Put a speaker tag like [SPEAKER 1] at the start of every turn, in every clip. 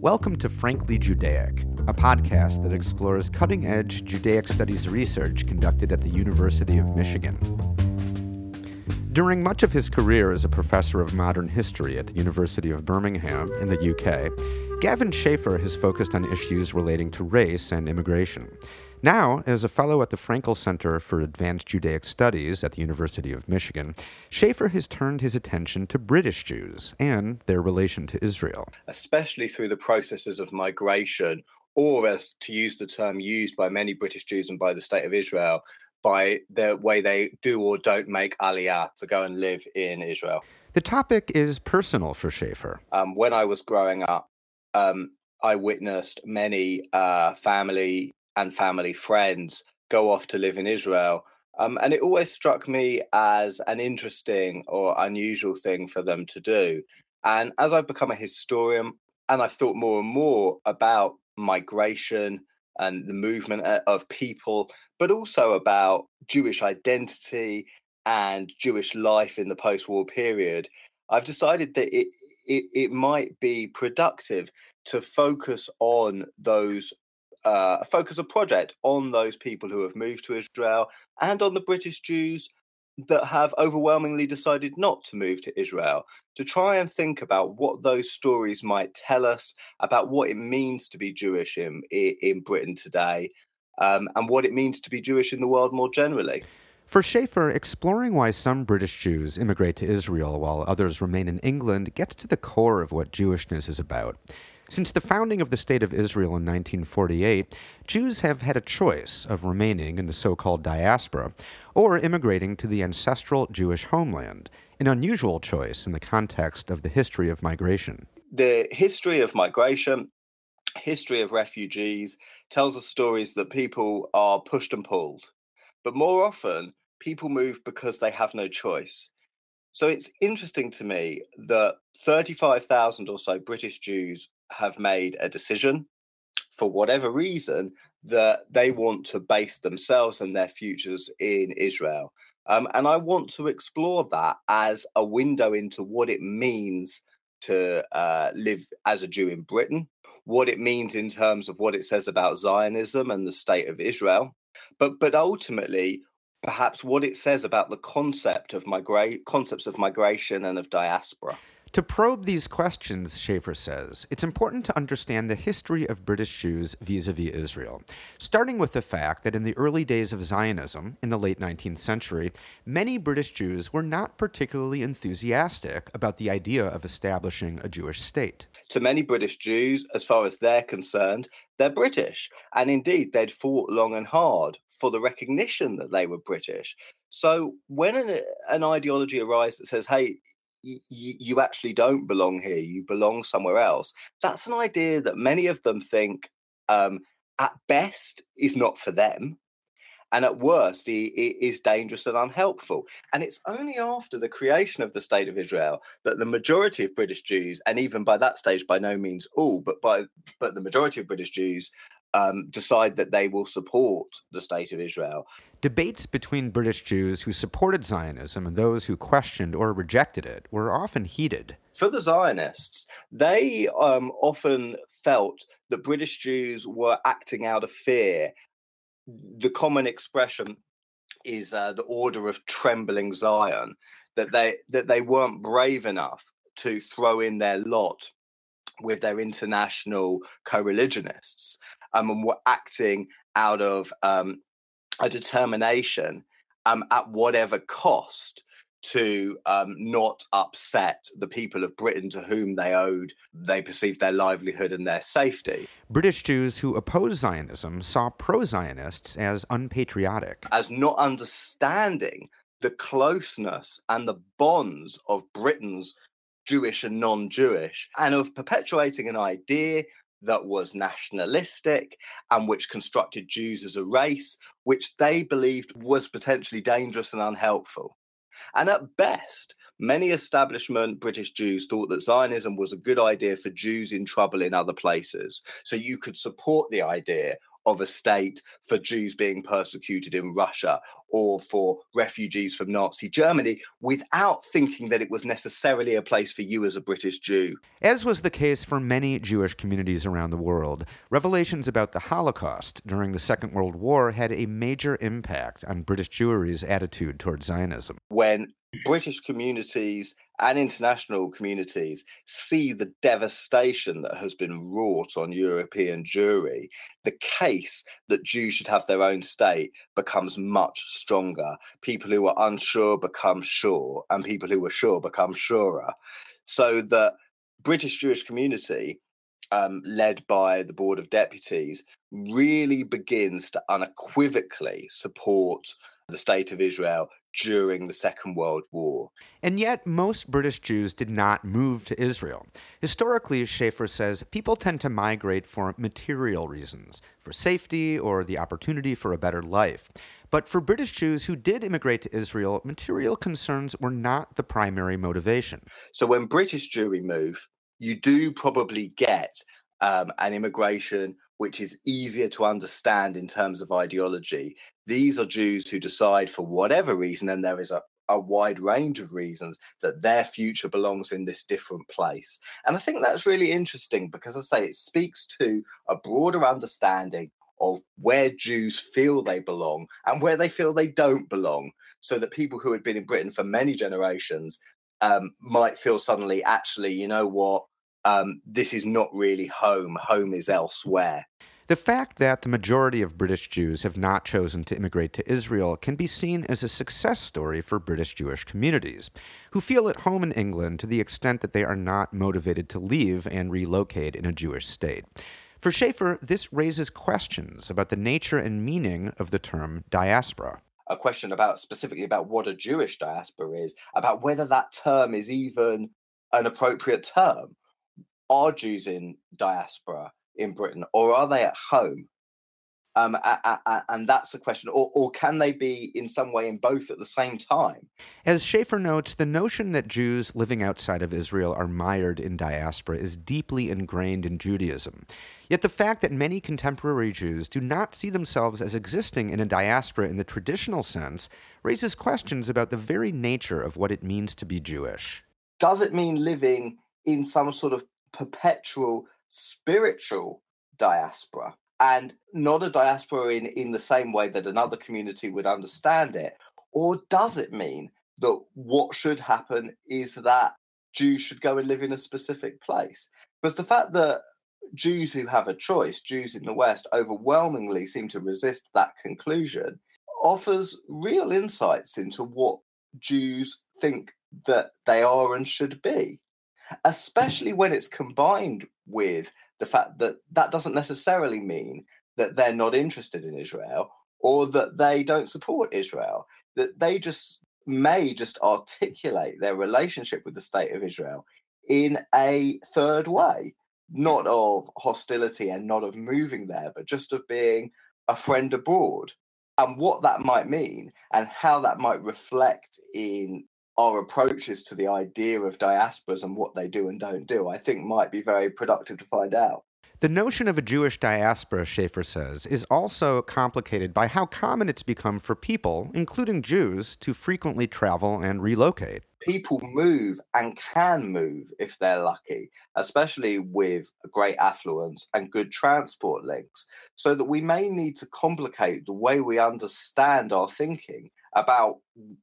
[SPEAKER 1] Welcome to Frankly Judaic, a podcast that explores cutting edge Judaic studies research conducted at the University of Michigan. During much of his career as a professor of modern history at the University of Birmingham in the UK, Gavin Schaffer has focused on issues relating to race and immigration. Now, as a fellow at the Frankel Center for Advanced Judaic Studies at the University of Michigan, Schaffer has turned his attention to British Jews and their relation to Israel.
[SPEAKER 2] Especially through the processes of migration, or as to use the term used by many British Jews and by the State of Israel, by the way they do or don't make aliyah to go and live in Israel.
[SPEAKER 1] The topic is personal for Schaffer.
[SPEAKER 2] Um, when I was growing up, um, I witnessed many uh, family and family friends go off to live in Israel. Um, and it always struck me as an interesting or unusual thing for them to do. And as I've become a historian and I've thought more and more about migration and the movement uh, of people, but also about Jewish identity and Jewish life in the post war period, I've decided that it, it, it might be productive to focus on those uh, focus a project on those people who have moved to Israel and on the British Jews that have overwhelmingly decided not to move to Israel to try and think about what those stories might tell us about what it means to be Jewish in, in Britain today um, and what it means to be Jewish in the world more generally.
[SPEAKER 1] For Schaffer, exploring why some British Jews immigrate to Israel while others remain in England gets to the core of what Jewishness is about. Since the founding of the State of Israel in 1948, Jews have had a choice of remaining in the so called diaspora or immigrating to the ancestral Jewish homeland, an unusual choice in the context of the history of migration.
[SPEAKER 2] The history of migration, history of refugees, tells us stories that people are pushed and pulled. But more often, people move because they have no choice. So it's interesting to me that 35,000 or so British Jews have made a decision for whatever reason that they want to base themselves and their futures in Israel. Um, and I want to explore that as a window into what it means to uh, live as a Jew in Britain, what it means in terms of what it says about Zionism and the state of Israel, but but ultimately perhaps what it says about the concept of migra- concepts of migration and of diaspora.
[SPEAKER 1] To probe these questions, Schaffer says, it's important to understand the history of British Jews vis a vis Israel, starting with the fact that in the early days of Zionism, in the late 19th century, many British Jews were not particularly enthusiastic about the idea of establishing a Jewish state.
[SPEAKER 2] To many British Jews, as far as they're concerned, they're British. And indeed, they'd fought long and hard for the recognition that they were British. So when an, an ideology arises that says, hey, you actually don't belong here, you belong somewhere else. That's an idea that many of them think, um, at best, is not for them. And at worst, it is dangerous and unhelpful. And it's only after the creation of the State of Israel that the majority of British Jews, and even by that stage, by no means all, but by but the majority of British Jews um, decide that they will support the State of Israel.
[SPEAKER 1] Debates between British Jews who supported Zionism and those who questioned or rejected it were often heated.
[SPEAKER 2] For the Zionists, they um, often felt that British Jews were acting out of fear. The common expression is uh, the order of trembling Zion, that they that they weren't brave enough to throw in their lot with their international co-religionists um, and were acting out of um, a determination um, at whatever cost to um, not upset the people of Britain to whom they owed, they perceived their livelihood and their safety.
[SPEAKER 1] British Jews who opposed Zionism saw pro Zionists as unpatriotic.
[SPEAKER 2] As not understanding the closeness and the bonds of Britain's Jewish and non Jewish, and of perpetuating an idea that was nationalistic and which constructed Jews as a race, which they believed was potentially dangerous and unhelpful. And at best, many establishment British Jews thought that Zionism was a good idea for Jews in trouble in other places. So you could support the idea of a state for Jews being persecuted in Russia or for refugees from Nazi Germany without thinking that it was necessarily a place for you as a British Jew.
[SPEAKER 1] As was the case for many Jewish communities around the world, revelations about the Holocaust during the Second World War had a major impact on British Jewry's attitude towards Zionism.
[SPEAKER 2] When British communities and international communities see the devastation that has been wrought on European Jewry, the case that Jews should have their own state becomes much stronger. People who are unsure become sure, and people who are sure become surer. So the British Jewish community, um, led by the Board of Deputies, really begins to unequivocally support the state of Israel during the Second World War.
[SPEAKER 1] And yet, most British Jews did not move to Israel. Historically, Schaffer says, people tend to migrate for material reasons, for safety or the opportunity for a better life. But for British Jews who did immigrate to Israel, material concerns were not the primary motivation.
[SPEAKER 2] So when British Jewry move, you do probably get um, an immigration which is easier to understand in terms of ideology. These are Jews who decide, for whatever reason, and there is a, a wide range of reasons, that their future belongs in this different place. And I think that's really interesting because, I say, it speaks to a broader understanding of where Jews feel they belong and where they feel they don't belong. So that people who had been in Britain for many generations um, might feel suddenly, actually, you know what? Um, this is not really home. Home is elsewhere.
[SPEAKER 1] The fact that the majority of British Jews have not chosen to immigrate to Israel can be seen as a success story for British Jewish communities, who feel at home in England to the extent that they are not motivated to leave and relocate in a Jewish state. For Schaffer, this raises questions about the nature and meaning of the term diaspora.
[SPEAKER 2] A question about specifically about what a Jewish diaspora is, about whether that term is even an appropriate term are Jews in diaspora in Britain or are they at home? Um, a, a, and that's the question. Or, or can they be in some way in both at the same time?
[SPEAKER 1] As Schaffer notes, the notion that Jews living outside of Israel are mired in diaspora is deeply ingrained in Judaism. Yet the fact that many contemporary Jews do not see themselves as existing in a diaspora in the traditional sense raises questions about the very nature of what it means to be Jewish.
[SPEAKER 2] Does it mean living in some sort of perpetual spiritual diaspora and not a diaspora in, in the same way that another community would understand it? Or does it mean that what should happen is that Jews should go and live in a specific place? Because the fact that Jews who have a choice, Jews in the West, overwhelmingly seem to resist that conclusion, offers real insights into what Jews think that they are and should be especially when it's combined with the fact that that doesn't necessarily mean that they're not interested in Israel or that they don't support Israel, that they just may just articulate their relationship with the state of Israel in a third way, not of hostility and not of moving there, but just of being a friend abroad. And what that might mean and how that might reflect in our approaches to the idea of diasporas and what they do and don't do, I think might be very productive to find out.
[SPEAKER 1] The notion of a Jewish diaspora, Schaffer says, is also complicated by how common it's become for people, including Jews, to frequently travel and relocate.
[SPEAKER 2] People move and can move if they're lucky, especially with great affluence and good transport links, so that we may need to complicate the way we understand our thinking about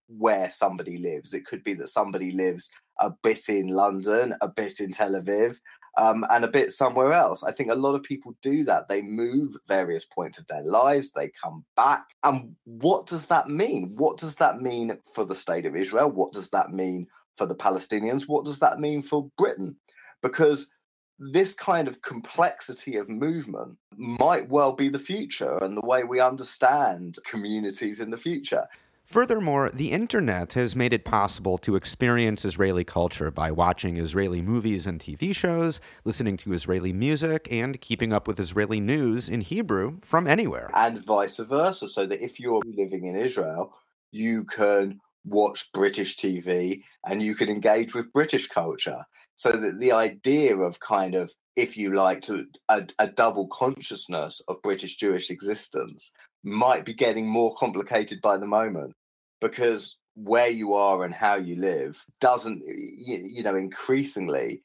[SPEAKER 2] where somebody lives. It could be that somebody lives a bit in London, a bit in Tel Aviv, um, and a bit somewhere else. I think a lot of people do that. They move various points of their lives, they come back. And what does that mean? What does that mean for the state of Israel? What does that mean for the Palestinians? What does that mean for Britain? Because this kind of complexity of movement might well be the future and the way we understand communities in the future.
[SPEAKER 1] Furthermore, the internet has made it possible to experience Israeli culture by watching Israeli movies and TV shows, listening to Israeli music, and keeping up with Israeli news in Hebrew from anywhere.
[SPEAKER 2] And vice versa, so that if you're living in Israel, you can watch British TV and you can engage with British culture. So that the idea of kind of, if you like, to a, a double consciousness of British Jewish existence might be getting more complicated by the moment because where you are and how you live doesn't, you, you know, increasingly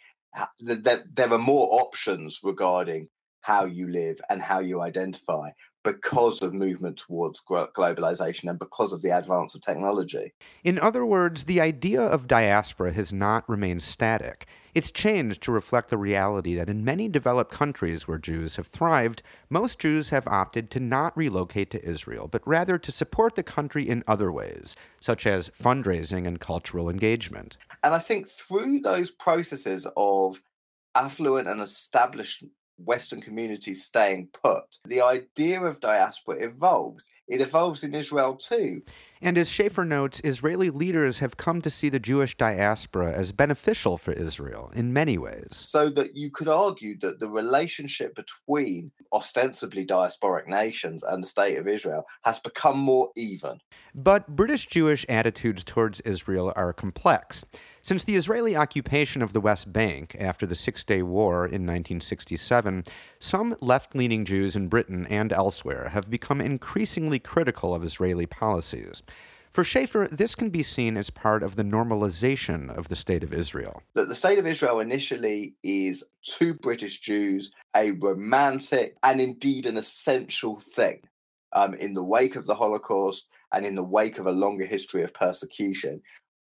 [SPEAKER 2] there, there are more options regarding how you live and how you identify because of movement towards globalization and because of the advance of technology.
[SPEAKER 1] In other words, the idea of diaspora has not remained static. It's changed to reflect the reality that in many developed countries where Jews have thrived, most Jews have opted to not relocate to Israel, but rather to support the country in other ways, such as fundraising and cultural engagement.
[SPEAKER 2] And I think through those processes of affluent and established Western communities staying put. The idea of diaspora evolves. It evolves in Israel too.
[SPEAKER 1] And as Schaffer notes, Israeli leaders have come to see the Jewish diaspora as beneficial for Israel in many ways.
[SPEAKER 2] So that you could argue that the relationship between ostensibly diasporic nations and the state of Israel has become more even.
[SPEAKER 1] But British Jewish attitudes towards Israel are complex. Since the Israeli occupation of the West Bank after the Six Day War in 1967, some left leaning Jews in Britain and elsewhere have become increasingly critical of Israeli policies. For Schaffer, this can be seen as part of the normalization of the State of Israel.
[SPEAKER 2] That the State of Israel initially is to British Jews a romantic and indeed an essential thing. Um, in the wake of the Holocaust and in the wake of a longer history of persecution,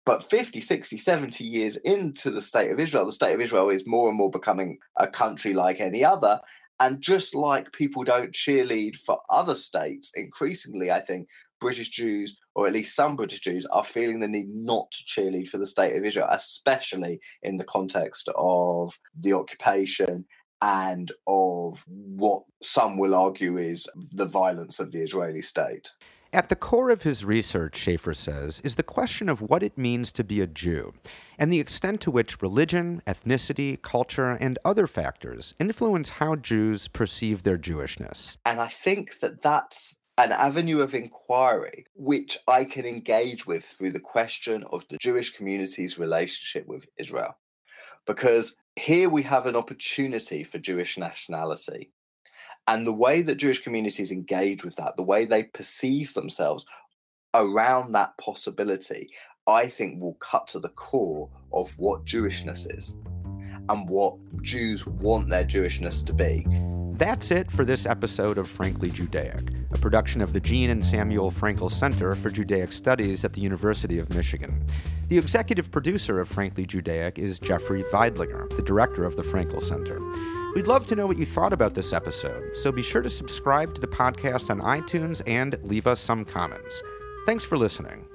[SPEAKER 2] but 50, 60, 70 years into the state of Israel, the state of Israel is more and more becoming a country like any other. And just like people don't cheerlead for other states, increasingly, I think British Jews, or at least some British Jews, are feeling the need not to cheerlead for the state of Israel, especially in the context of the occupation and of what some will argue is the violence of the Israeli state.
[SPEAKER 1] At the core of his research, Schaffer says, is the question of what it means to be a Jew, and the extent to which religion, ethnicity, culture, and other factors influence how Jews perceive their Jewishness.
[SPEAKER 2] And I think that that's an avenue of inquiry which I can engage with through the question of the Jewish community's relationship with Israel. Because here we have an opportunity for Jewish nationality and the way that Jewish communities engage with that, the way they perceive themselves around that possibility, I think will cut to the core of what Jewishness is and what Jews want their Jewishness to be.
[SPEAKER 1] That's it for this episode of Frankly Judaic, a production of the Jean and Samuel Frankel Center for Judaic Studies at the University of Michigan. The executive producer of Frankly Judaic is Jeffrey Veidlinger, the director of the Frankel Center. We'd love to know what you thought about this episode, so be sure to subscribe to the podcast on iTunes and leave us some comments. Thanks for listening.